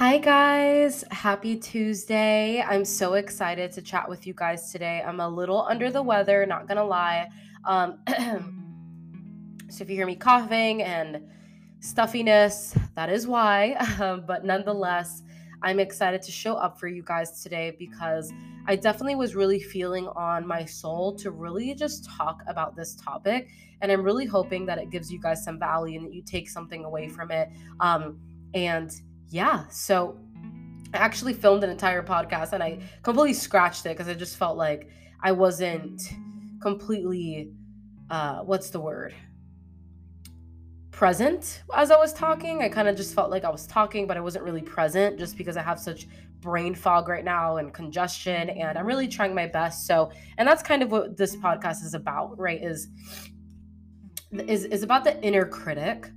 Hi, guys. Happy Tuesday. I'm so excited to chat with you guys today. I'm a little under the weather, not gonna lie. Um, so if you hear me coughing and stuffiness, that is why. But nonetheless, I'm excited to show up for you guys today because I definitely was really feeling on my soul to really just talk about this topic. And I'm really hoping that it gives you guys some value and that you take something away from it. Um, and yeah, so I actually filmed an entire podcast and I completely scratched it because I just felt like I wasn't completely, uh, what's the word? Present as I was talking. I kind of just felt like I was talking, but I wasn't really present just because I have such brain fog right now and congestion and I'm really trying my best. So, and that's kind of what this podcast is about, right? Is is is about the inner critic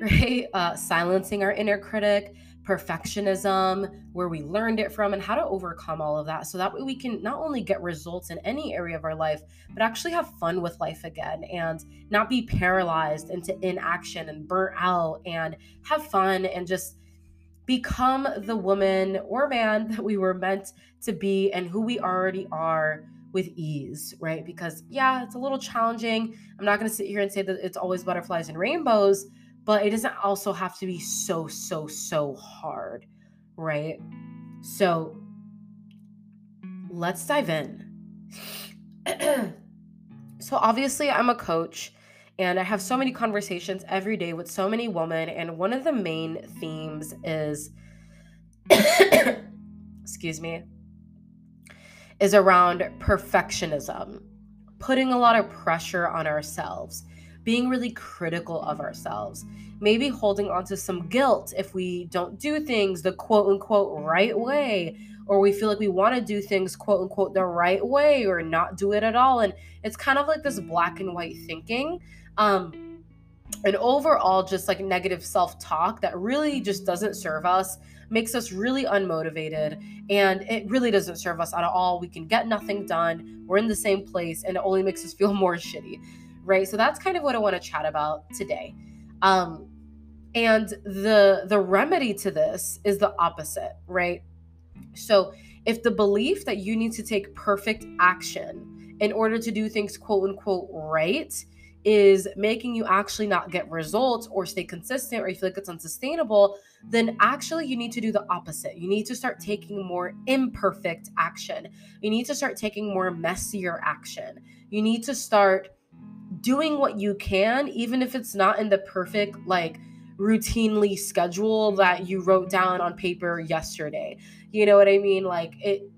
right? Uh, silencing our inner critic, perfectionism, where we learned it from, and how to overcome all of that. So that way we can not only get results in any area of our life, but actually have fun with life again and not be paralyzed into inaction and burnt out and have fun and just become the woman or man that we were meant to be and who we already are with ease, right? Because yeah, it's a little challenging. I'm not going to sit here and say that it's always butterflies and rainbows, but it doesn't also have to be so, so, so hard, right? So let's dive in. so, obviously, I'm a coach and I have so many conversations every day with so many women. And one of the main themes is, excuse me, is around perfectionism, putting a lot of pressure on ourselves being really critical of ourselves, maybe holding on to some guilt if we don't do things the quote unquote right way, or we feel like we want to do things quote unquote the right way or not do it at all. And it's kind of like this black and white thinking. Um, and overall, just like negative self talk that really just doesn't serve us, makes us really unmotivated, and it really doesn't serve us at all. We can get nothing done. We're in the same place, and it only makes us feel more shitty right? So that's kind of what I want to chat about today. Um, and the the remedy to this is the opposite, right? So if the belief that you need to take perfect action in order to do things quote unquote right is making you actually not get results or stay consistent or you feel like it's unsustainable, then actually you need to do the opposite. You need to start taking more imperfect action. You need to start taking more messier action. You need to start doing what you can, even if it's not in the perfect, like, routinely schedule that you wrote down on paper yesterday. You know what I mean? Like, it,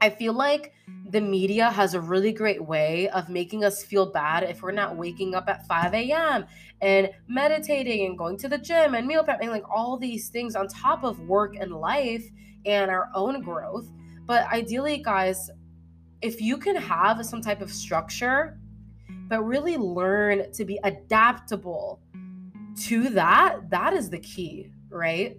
I feel like the media has a really great way of making us feel bad if we're not waking up at 5 a.m. and meditating and going to the gym and meal prepping, like all these things on top of work and life and our own growth. But ideally, guys, if you can have some type of structure but really learn to be adaptable to that. That is the key, right?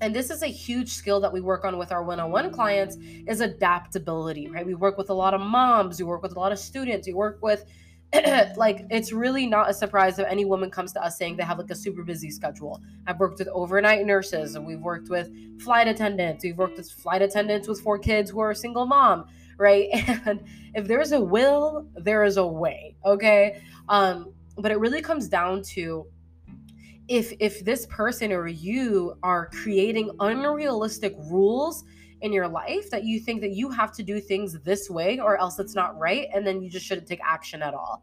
and this is a huge skill that we work on with our one-on-one clients is adaptability right we work with a lot of moms we work with a lot of students we work with like it's really not a surprise if any woman comes to us saying they have like a super busy schedule i've worked with overnight nurses and we've worked with flight attendants we've worked with flight attendants with four kids who are a single mom right? And if there's a will, there is a way, okay? Um, but it really comes down to if if this person or you are creating unrealistic rules in your life that you think that you have to do things this way or else it's not right and then you just shouldn't take action at all.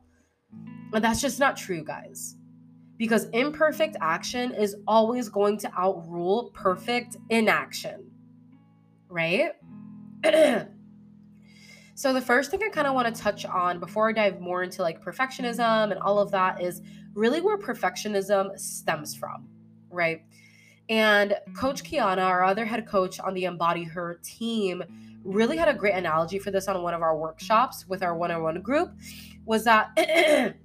And that's just not true, guys. Because imperfect action is always going to outrule perfect inaction. Right? So, the first thing I kind of want to touch on before I dive more into like perfectionism and all of that is really where perfectionism stems from, right? And Coach Kiana, our other head coach on the Embody Her team, really had a great analogy for this on one of our workshops with our one on one group was that,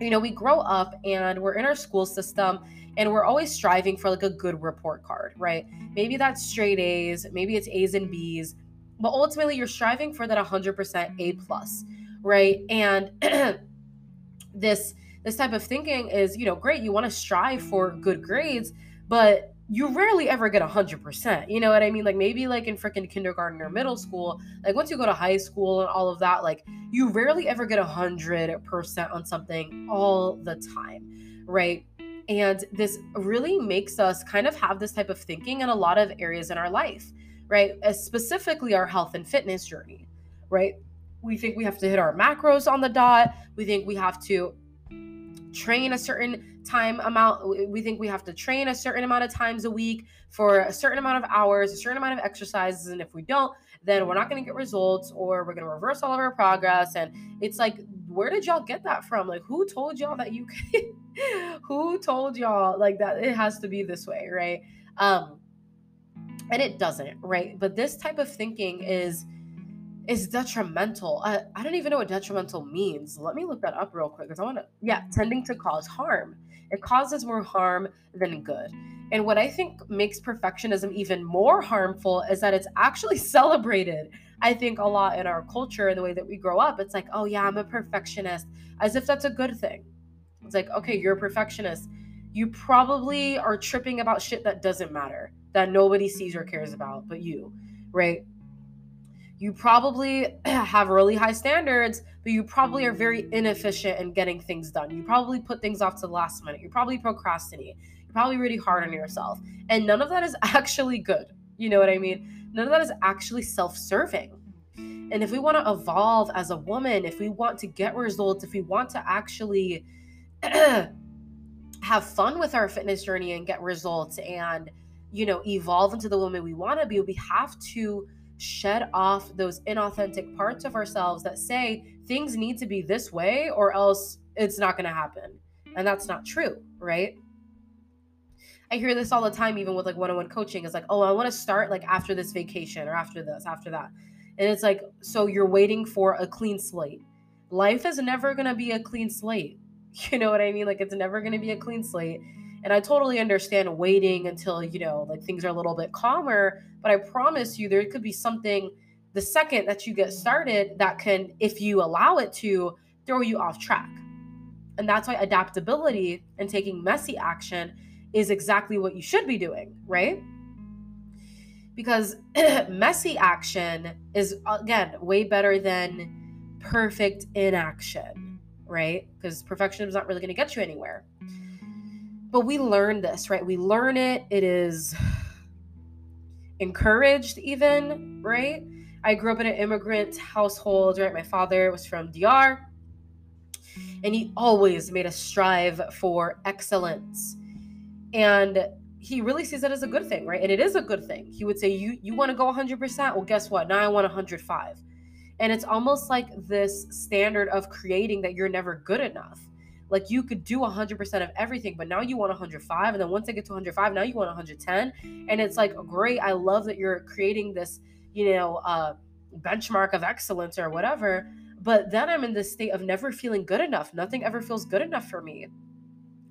you know, we grow up and we're in our school system and we're always striving for like a good report card, right? Maybe that's straight A's, maybe it's A's and B's but ultimately you're striving for that 100% a plus right and this this type of thinking is you know great you want to strive for good grades but you rarely ever get 100%. You know what I mean? Like maybe like in freaking kindergarten or middle school, like once you go to high school and all of that, like you rarely ever get 100% on something all the time, right? And this really makes us kind of have this type of thinking in a lot of areas in our life, right? As specifically our health and fitness journey, right? We think we have to hit our macros on the dot. We think we have to train a certain time amount we think we have to train a certain amount of times a week for a certain amount of hours a certain amount of exercises and if we don't then we're not going to get results or we're going to reverse all of our progress and it's like where did y'all get that from like who told y'all that you can who told y'all like that it has to be this way right um and it doesn't right but this type of thinking is is detrimental. I, I don't even know what detrimental means. Let me look that up real quick because I want to, yeah, tending to cause harm. It causes more harm than good. And what I think makes perfectionism even more harmful is that it's actually celebrated. I think a lot in our culture and the way that we grow up. It's like, oh, yeah, I'm a perfectionist, as if that's a good thing. It's like, okay, you're a perfectionist. You probably are tripping about shit that doesn't matter, that nobody sees or cares about but you, right? you probably have really high standards, but you probably are very inefficient in getting things done. You probably put things off to the last minute. You probably procrastinate. You're probably really hard on yourself. And none of that is actually good. You know what I mean? None of that is actually self serving. And if we want to evolve as a woman, if we want to get results, if we want to actually have fun with our fitness journey and get results and, you know, evolve into the woman we want to be, we have to shed off those inauthentic parts of ourselves that say things need to be this way or else it's not going to happen. And that's not true, right? I hear this all the time, even with like one on one coaching. It's like, oh, I want to start like after this vacation or after this, after that. And it's like, so you're waiting for a clean slate. Life is never going to be a clean slate. You know what I mean? Like, it's never going to be a clean slate. And I totally understand waiting until, you know, like things are a little bit calmer. But I promise you, there could be something the second that you get started that can, if you allow it to, throw you off track. And that's why adaptability and taking messy action is exactly what you should be doing, right? Because messy action is, again, way better than perfect inaction, right? Because perfection is not really going to get you anywhere but we learn this, right? We learn it. It is encouraged, even, right? I grew up in an immigrant household, right? My father was from DR, and he always made us strive for excellence. And he really sees it as a good thing, right? And it is a good thing. He would say, "You you want to go 100%? Well, guess what? Now I want 105." And it's almost like this standard of creating that you're never good enough like you could do 100% of everything but now you want 105 and then once i get to 105 now you want 110 and it's like great i love that you're creating this you know uh benchmark of excellence or whatever but then i'm in this state of never feeling good enough nothing ever feels good enough for me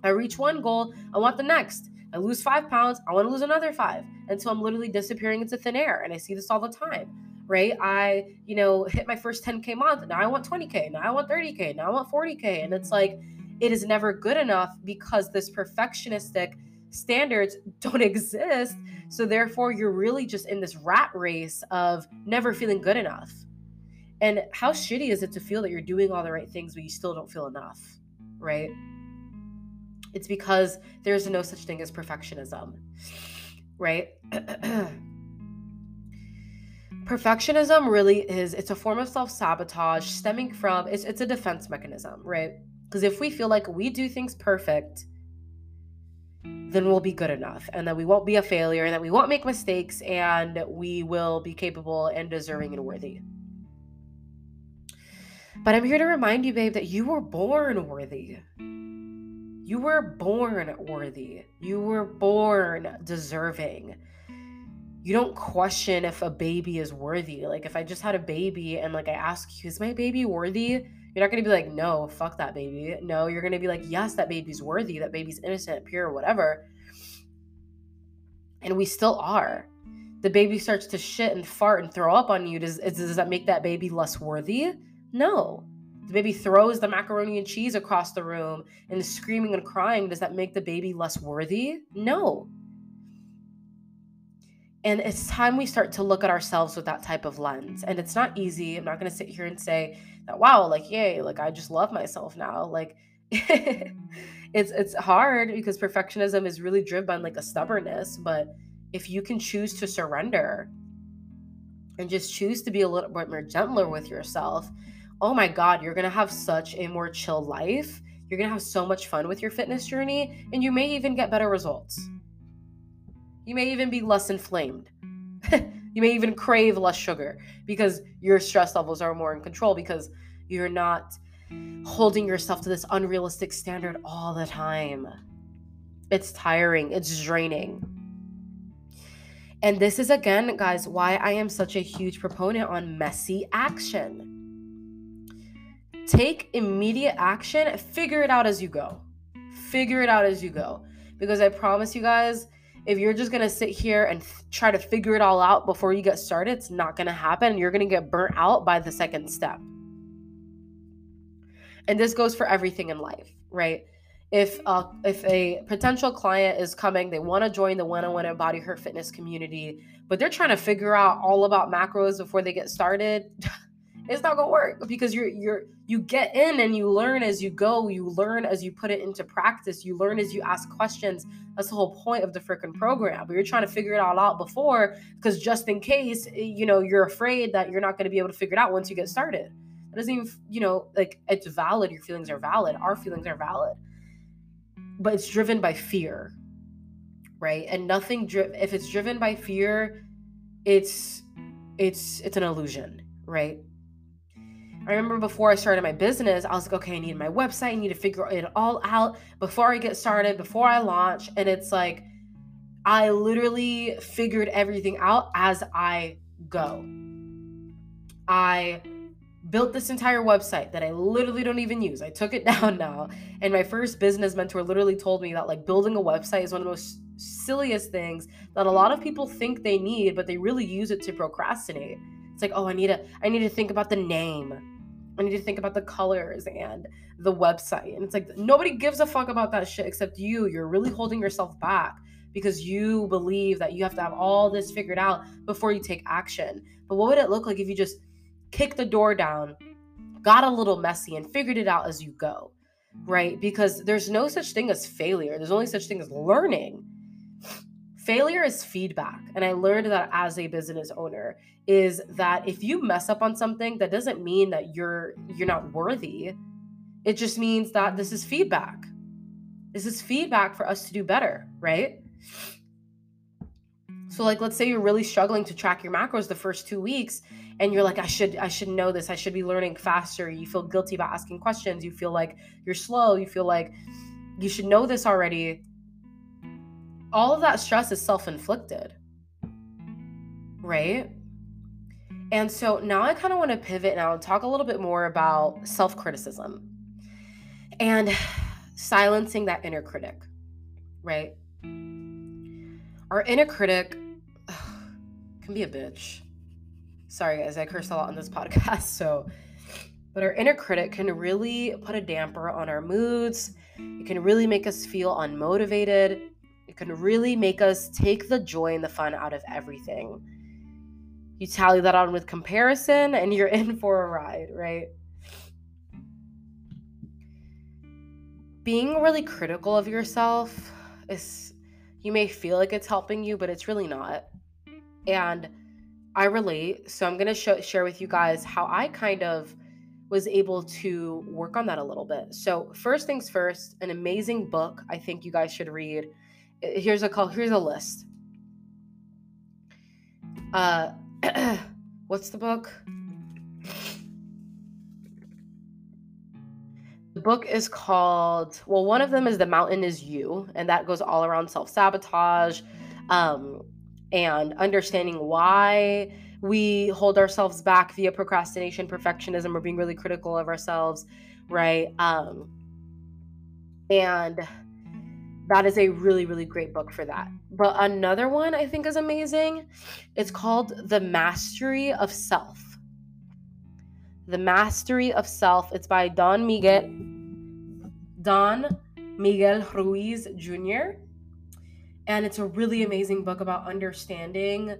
i reach one goal i want the next i lose five pounds i want to lose another five until i'm literally disappearing into thin air and i see this all the time right? I, you know, hit my first 10K month. Now I want 20K. Now I want 30K. Now I want 40K. And it's like, it is never good enough because this perfectionistic standards don't exist. So therefore, you're really just in this rat race of never feeling good enough. And how shitty is it to feel that you're doing all the right things, but you still don't feel enough, right? It's because there's no such thing as perfectionism, right? perfectionism really is it's a form of self-sabotage stemming from it's, it's a defense mechanism right because if we feel like we do things perfect, then we'll be good enough and that we won't be a failure and that we won't make mistakes and we will be capable and deserving and worthy. But I'm here to remind you, babe, that you were born worthy. You were born worthy. You were born deserving. You don't question if a baby is worthy. Like if I just had a baby and like I ask you, is my baby worthy? You're not going to be like, no, fuck that baby. No, you're going to be like, yes, that baby's worthy. That baby's innocent, pure, whatever. And we still are. The baby starts to shit and fart and throw up on you. Does, does that make that baby less worthy? No. The baby throws the macaroni and cheese across the room and is screaming and crying. Does that make the baby less worthy? No. And it's time we start to look at ourselves with that type of lens. And it's not easy. I'm not going to sit here and say that, wow, like, yay, like I just love myself now. Like, it's it's hard because perfectionism is really driven by like a stubbornness, but if you can choose to surrender and just choose to be a little bit more gentler with yourself, oh my god, you're to have such a more chill life. You're to have so much fun with your fitness journey and you may even get better results. You may even be less inflamed. you may even crave less sugar because your stress levels are more in control because you're not holding yourself to this unrealistic standard all the time. It's tiring, it's draining. And this is again, guys, why I am such a huge proponent on messy action. Take immediate action, figure it out as you go. Figure it out as you go. Because I promise you guys, if you're just gonna sit here and f- try to figure it all out before you get started, it's not gonna happen. You're gonna get burnt out by the second step. And this goes for everything in life, right? If uh, if a potential client is coming, they want to join the one-on-one Embody Her fitness community, but they're trying to figure out all about macros before they get started. it's not gonna work because you're you're you get in and you learn as you go. You learn as you put it into practice. You learn as you ask questions. That's the whole point of the freaking program. But you're trying to figure it all out before because just in case you know you're afraid that you're not to be able to figure it out once you get started. It doesn't even you know like it's valid. Your feelings are valid. Our feelings are valid. But it's driven by fear right? And nothing dri- if it's driven by fear it's it's it's an illusion right I remember before I started my business, I was like, okay, I need my website, I need to figure it all out before I get started, before I launch. And it's like, I literally figured everything out as I go. I built this entire website that I literally don't even use. I took it down now. And my first business mentor literally told me that like building a website is one of the most silliest things that a lot of people think they need, but they really use it to procrastinate. It's like, oh, I need to I need to think about the name. I need to think about the colors and the website. And it's like nobody gives a fuck about that shit except you. You're really holding yourself back because you believe that you have to have all this figured out before you take action. But what would it look like if you just kicked the door down, got a little messy, and figured it out as you go? Right? Because there's no such thing as failure, there's only such thing as learning failure is feedback. And i learned that as a business owner is that if you mess up on something that doesn't mean that you're you're not worthy. It just means that this is feedback. This is feedback for us to do better right? So like let's say you're really struggling to track your macros the first 2 weeks and you're like I should I should know this. I should be learning faster. You feel guilty about asking questions. You feel like you're slow. You feel like you should know this already all of that stress is self inflicted. Right? And so now I kind of want to pivot now and talk a little bit more about self criticism and silencing that inner critic, right? Our inner critic can be a bitch. Sorry, guys, I curse a lot on this podcast. So, but our inner critic can really put a damper on our moods. It can really make us feel unmotivated can really make us take the joy and the fun out of everything. You tally that on with comparison and you're in for a ride, right? Being really critical of yourself is, you may feel like it's helping you, but it's really not. And I relate. So I'm going to sh- share with you guys how I kind of was able to work on that a little bit. So, first things first, an amazing book I think you guys should read here's a call here's a list. Uh what's the book? The book is called well one of them is the mountain is you and that goes all around self-sabotage um and understanding why we hold ourselves back via procrastination perfectionism or being really critical of ourselves right? Um and that is a really really great book for that. Mm. But another one i think is amazing. It's called the mastery of self. The mastery of self. It's by don miguel don miguel ruiz jr And it's a really amazing book about understanding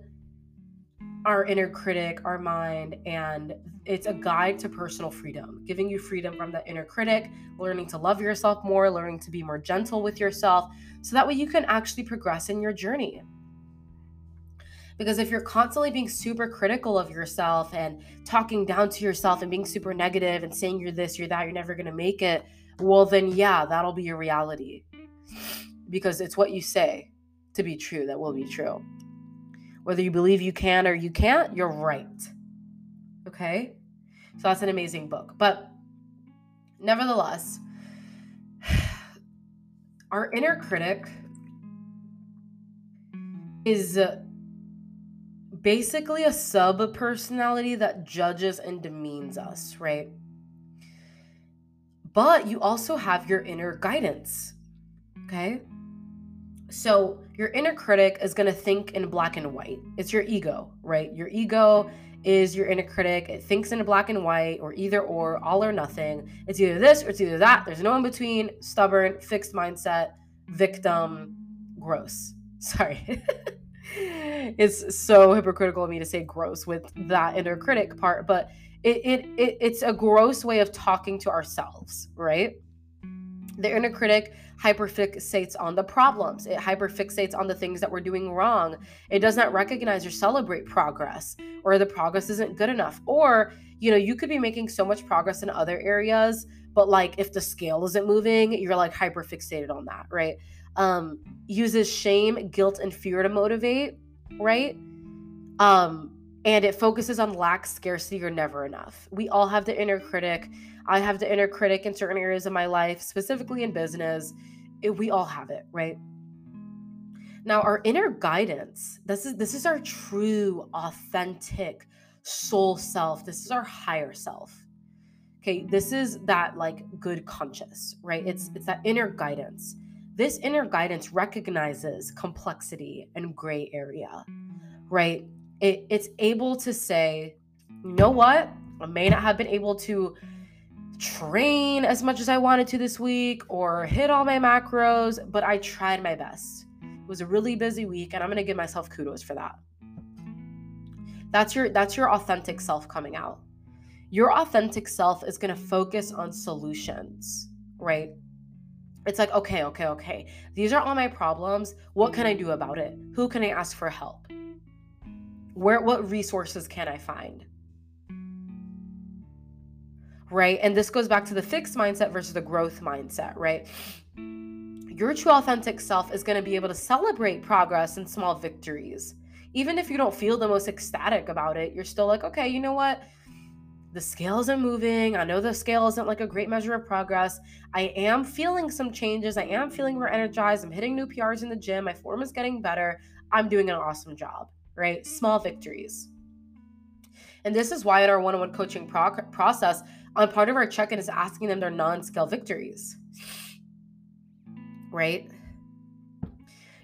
our inner critic, our mind, and it's a guide to personal freedom, giving you freedom from the inner critic, learning to love yourself more, learning to be more gentle with yourself, so that way you can actually progress in your journey. Because if you're constantly being super critical of yourself and talking down to yourself and being super negative and saying you're this, you're that, you're never going to make it, well, then yeah, that'll be your reality. Because it's what you say to be true that will be true. Whether you believe you can or you can't, you're right. Okay? So that's an amazing book. But nevertheless, our inner critic is uh, basically a sub personality that judges and demeans us, right? But you also have your inner guidance, okay? So your inner critic is going to think in black and white. It's your ego, right? Your ego is your inner critic. It thinks in black and white or either or, all or nothing. It's either this or it's either that. There's no in between, stubborn, fixed mindset, victim, gross. Sorry. it's so hypocritical of me to say gross with that inner critic part, but it, it, it it's a gross way of talking to ourselves, right? The inner critic hyperfixates on the problems. It hyperfixates on the things that we're doing wrong. It does not recognize or celebrate progress or the progress isn't good enough. Or, you know, you could be making so much progress in other areas, but like if the scale isn't moving, you're like hyperfixated on that, right? um, uses shame, guilt, and fear to motivate, right? Um, and it focuses on lack, scarcity, or never enough. We all have the inner critic. I have the inner critic in certain areas of my life, specifically in business. It, we all have it, right? Now, our inner guidance, this is this is our true, authentic soul self. This is our higher self. Okay, this is that like good conscious, right? It's it's that inner guidance. This inner guidance recognizes complexity and gray area, right? It, it's able to say, you know what? I may not have been able to train as much as I wanted to this week or hit all my macros, but I tried my best. It was a really busy week and I'm going to give myself kudos for that. That's your that's your authentic self coming out. Your authentic self is going to focus on solutions, right? it's like, okay, okay, okay. These are all my problems. What can I do about it? Who can I ask for help? Where what resources can I find? Right? And this goes back to the fixed mindset versus the growth mindset, right? Your true authentic self is going to be able to celebrate progress and small victories. Even if you don't feel the most ecstatic about it, you're still like, okay, you know what? the scale isn't moving. I know the scale isn't like a great measure of progress. I am feeling some changes. I am feeling more energized. I'm hitting new PRs in the gym. My form is getting better. I'm doing an awesome job, right? Small victories. And this is why in our one on one coaching pro- process, on part of our check in is asking them their non scale victories, right?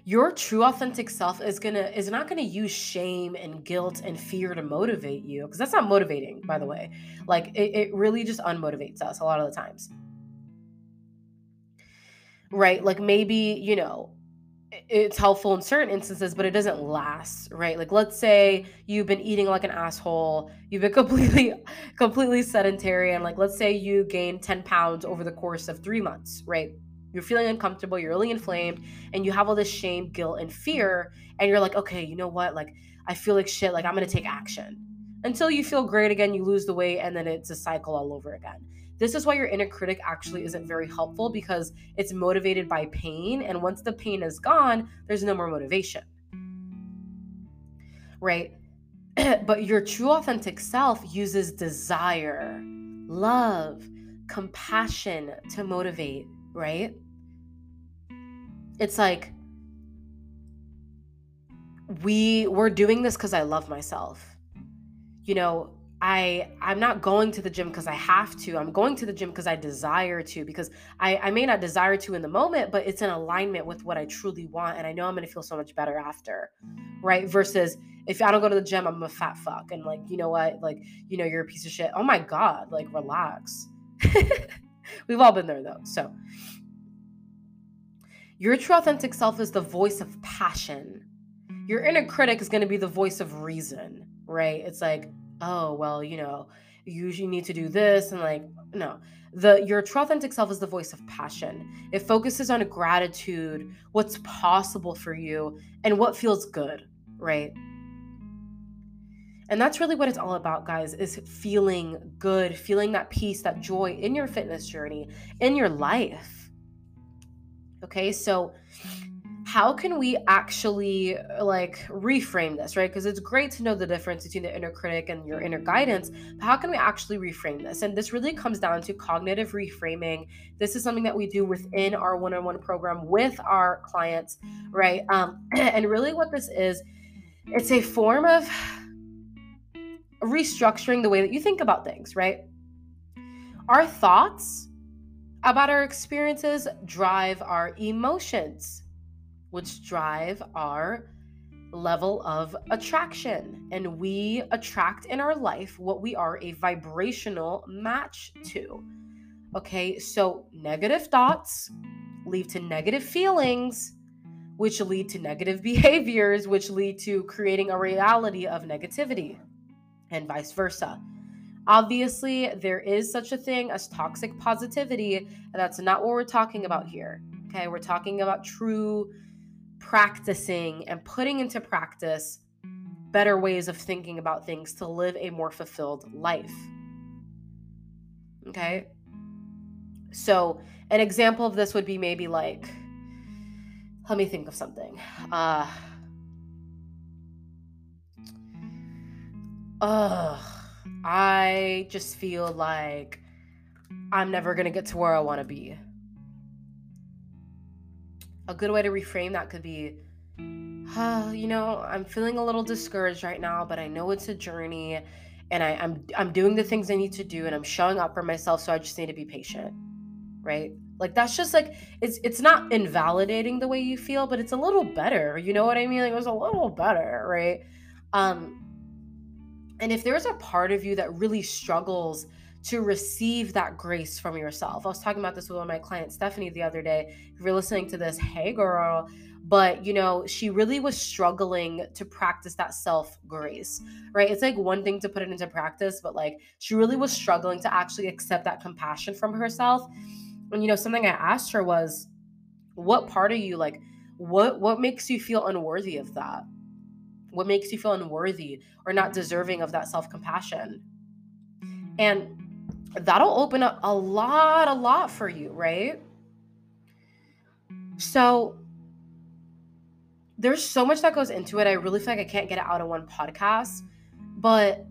your true authentic self is gonna is not gonna use shame and guilt and fear to motivate you because that's not motivating by the way like it, it really just unmotivates us a lot of the times right like maybe you know it's helpful in certain instances but it doesn't last right like let's say you've been eating like an asshole you've been completely completely sedentary and like let's say you gain 10 pounds over the course of three months right you're feeling uncomfortable, you're really inflamed, and you have all this shame, guilt, and fear. And you're like, okay, you know what? Like, I feel like shit. Like, I'm going to take action. Until you feel great again, you lose the weight, and then it's a cycle all over again. This is why your inner critic actually isn't very helpful because it's motivated by pain. And once the pain is gone, there's no more motivation. Right? but your true authentic self uses desire, love, compassion to motivate, right? it's like we we're doing this because I love myself. You know, I I'm not going to the gym because I have to. I'm going to the gym because I desire to, because I, I may not desire to in the moment, but it's in alignment with what I truly want. And I know I'm gonna feel so much better after. Right. Versus if I don't go to the gym, I'm a fat fuck. And like, you know what? Like, you know, you're a piece of shit. Oh my God, like relax. We've all been there though. So Your true authentic self is the voice of passion. Your inner critic is going to be the voice of reason, right? It's like, oh, well, you know, you usually need to do this and like, no. The your true authentic self is the voice of passion. It focuses on gratitude, what's possible for you, and what feels good, right? And that's really what it's all about, guys, is feeling good, feeling that peace, that joy in your fitness journey, in your life. Okay, so how can we actually like reframe this, right? Because it's great to know the difference between the inner critic and your inner guidance, but how can we actually reframe this? And this really comes down to cognitive reframing. This is something that we do within our one on one program with our clients, right? Um, and really, what this is, it's a form of restructuring the way that you think about things, right? Our thoughts about our experiences drive our emotions, which drive our level of attraction. And we attract in our life what we are a vibrational match to. Okay, so negative thoughts lead to negative feelings, which lead to negative behaviors, which lead to creating a reality of negativity and vice versa. Obviously, there is such a thing as toxic positivity, and that's not what we're talking about here. Okay, we're talking about true practicing and putting into practice better ways of thinking about things to live a more fulfilled life. Okay, so an example of this would be maybe like, let me think of something. Uh, ugh, I just feel like I'm never to get to where I want to be. A good way to reframe that could be, uh, you know, I'm feeling a little discouraged right now, but I know it's a journey and I, I'm I'm doing the things I need to do and I'm showing up for myself, so I just need to be patient. Right? Like that's just like it's it's not invalidating the way you feel, but it's a little better. You know what I mean? Like it was a little better, right? Um and if there's a part of you that really struggles to receive that grace from yourself, I was talking about this with one of my clients, Stephanie, the other day. If you're listening to this, hey girl, but you know she really was struggling to practice that self grace right? It's like one thing to put it into practice but like she really was struggling to actually accept that compassion from herself. And you know something i asked her was what part of you like what what makes you feel unworthy of that? What makes you feel unworthy or not deserving of that self compassion? And that'll open up a lot, a lot for you, right? So there's so much that goes into it. I really feel like I can't get it out of one podcast. But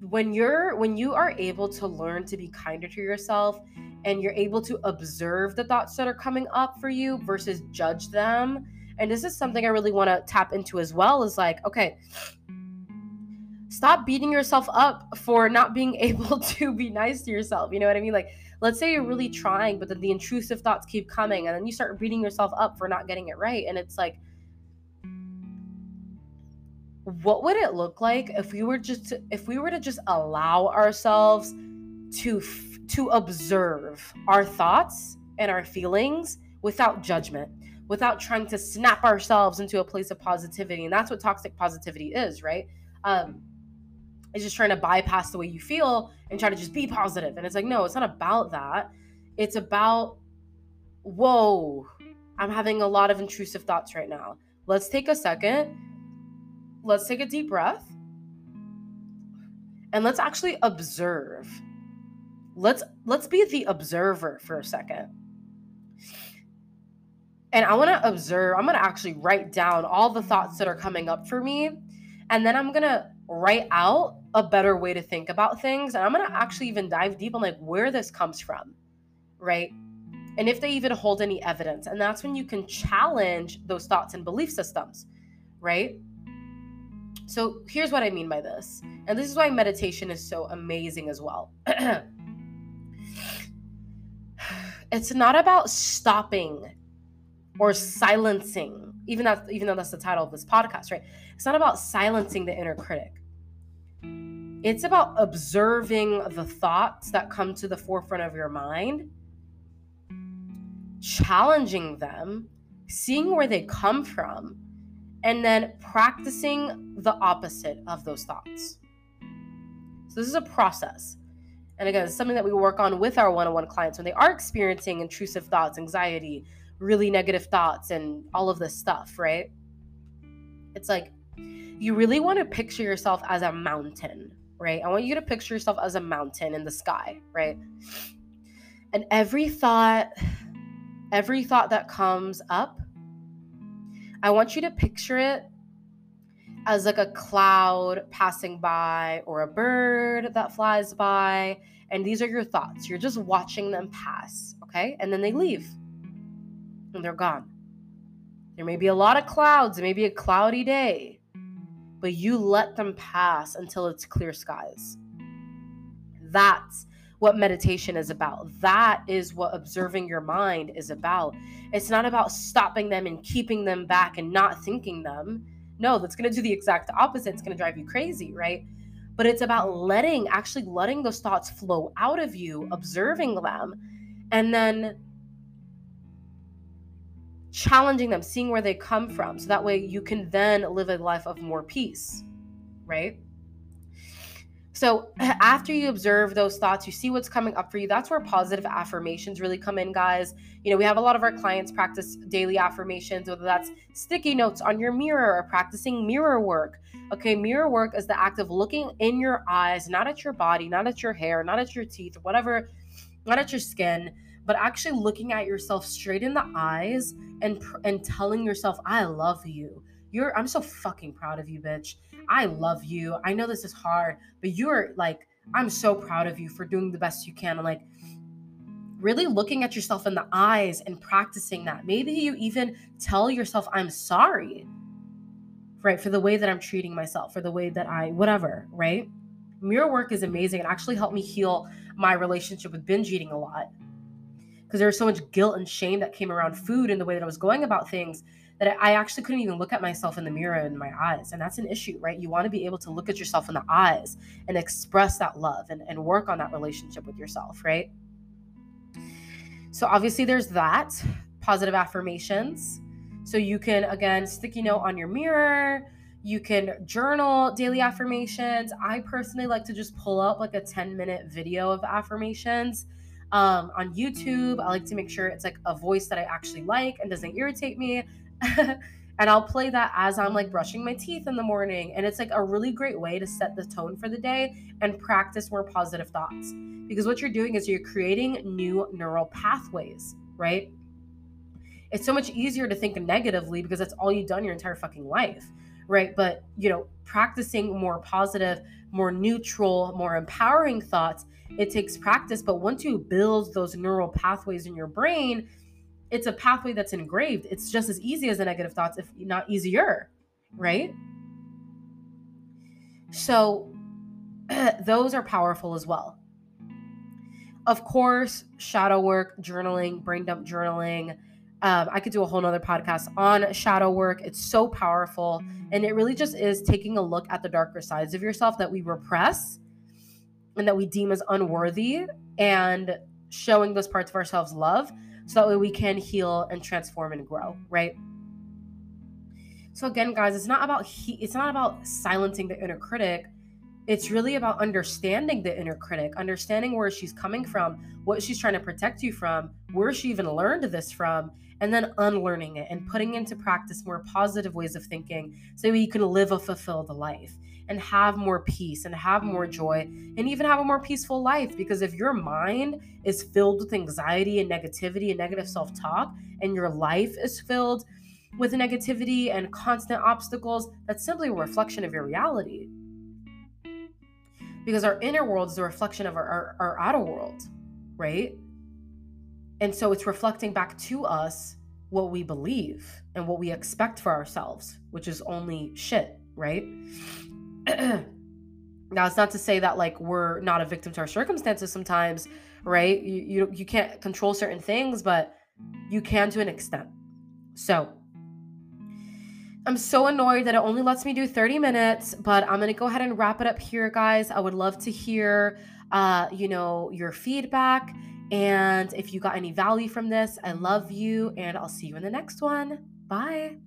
when you're when you are able to learn to be kinder to yourself and you're able to observe the thoughts that are coming up for you versus judge them and this is something I really want to tap into as well is like, okay, stop beating yourself up for not being able to be nice to yourself. You know what I mean? Like, let's say you're really trying, but then the intrusive thoughts keep coming, and then you start beating yourself up for not getting it right. And it's like, what would it look like if we were just to, if we were to just allow ourselves to to observe our thoughts and our feelings without judgment without trying to snap ourselves into a place of positivity. And that's what toxic positivity is, right? Um, it's just trying to bypass the way you feel and try to just be positive. And it's like, no, it's not about that. It's about, whoa, I'm having a lot of intrusive thoughts right now. Let's take a second. Let's take a deep breath. And let's actually observe. Let's let's be the observer for a second and I want to observe, I'm going to actually write down all the thoughts that are coming up for me. And then I'm going to write out a better way to think about things. And I'm going to actually mm. even dive deep on like where this comes from, right? And if they even hold any evidence. And that's when you can challenge those thoughts and belief systems, right? So here's what I mean by this. And this is why meditation is so amazing as well. it's not about stopping or silencing even that even though that's the title of this podcast right it's not about silencing the inner critic it's about observing the thoughts that come to the forefront of your mind challenging them, seeing where they come from, and then practicing the opposite of those thoughts. So, this is a process. And again, it's something that we work on with our one on one clients when they are experiencing intrusive thoughts, anxiety, really negative thoughts, and all of this stuff, right? It's like you really want to picture yourself as a mountain, right? I want you to picture yourself as a mountain in the sky, right? And every thought, every thought that comes up, I want you to picture it as like a cloud passing by or a bird that flies by. And these are your thoughts. You're just watching them pass, okay? And then they leave and they're gone. There may be a lot of clouds, it may be a cloudy day, but you let them pass until it's clear skies. That's what meditation is about. That is what observing your mind is about. It's not about stopping them and keeping them back and not thinking them. No, that's going to do the exact opposite. It's going to drive you crazy, right? But it's about letting, actually letting those thoughts flow out of you, observing them, and then challenging them, seeing where they come from. So that way you can then live a life of more peace, right? So after you observe those thoughts, you see what's coming up for you. That's where positive affirmations really come in, guys. You know, we have a lot of our clients practice daily affirmations, whether that's sticky notes on your mirror or practicing mirror work. Okay, mirror work is the act of looking in your eyes, not at your body, not at your hair, not at your teeth, whatever, not at your skin, but actually looking at yourself straight in the eyes and and telling yourself, "I love you." You're I'm so fucking proud of you, bitch. I love you. I know this is hard, but you're like, I'm so proud of you for doing the best you can. And like, really looking at yourself in the eyes and practicing that. Maybe you even tell yourself, I'm sorry, right, for the way that I'm treating myself, for the way that I, whatever, right? Mirror work is amazing. It actually helped me heal my relationship with binge eating a lot because there was so much guilt and shame that came around mm-hmm. food and the way that I was going about things that I actually couldn't even look at myself in the mirror in my eyes. And that's an issue, right? You want to be able to look at yourself in the eyes and express that love and, and work on that relationship with yourself, right? So obviously there's that positive affirmations. So you can again sticky note on your mirror. You can journal daily affirmations. I personally like to just pull up like a 10 minute video of affirmations um, on YouTube. I like to make sure it's like a voice that I actually like and doesn't irritate me. and I'll play that as I'm like brushing my teeth in the morning. And it's like a really great way to set the tone for the day and practice more positive thoughts. Because what you're doing is you're creating new neural pathways, right? It's so much easier to think negatively because that's all you've done your entire fucking life, right? But, you know, practicing more positive, more neutral, more empowering thoughts, it takes practice. But once you build those neural pathways in your brain, it's a pathway that's engraved. It's just as easy as the negative thoughts, if not easier, right? So those are powerful as well. Of course, shadow work, journaling, brain dump journaling. Um, I could do a whole nother podcast on shadow work. It's so powerful. And it really just is taking a look at the darker sides of yourself that we repress and that we deem as unworthy and showing those parts of ourselves love so that way we can heal and transform and grow, right? So again, guys, it's not about he- it's not about silencing the inner critic. It's really about understanding the inner critic, understanding where she's coming from, what she's trying to protect you from, where she even learned this from, and then unlearning it and putting into practice more positive ways of thinking so you can live a fulfilled life and have more peace and have more joy mm. and even have a more peaceful life. Because if your mind is filled with anxiety and negativity and negative self talk, and your life is filled with negativity and constant obstacles, that's simply a reflection of your reality. Because our inner world is a reflection of our, our, our outer world, right? And so it's reflecting back to us what we believe and what we expect for ourselves, which is only shit, right? now it's not to say that like we're not a victim to our circumstances sometimes right you, you you can't control certain things but you can to an extent so i'm so annoyed that it only lets me do 30 minutes but i'm gonna go ahead and wrap it up here guys i would love to hear uh you know your feedback And if you got any value from this, I love you and I'll see you in the next one. Bye.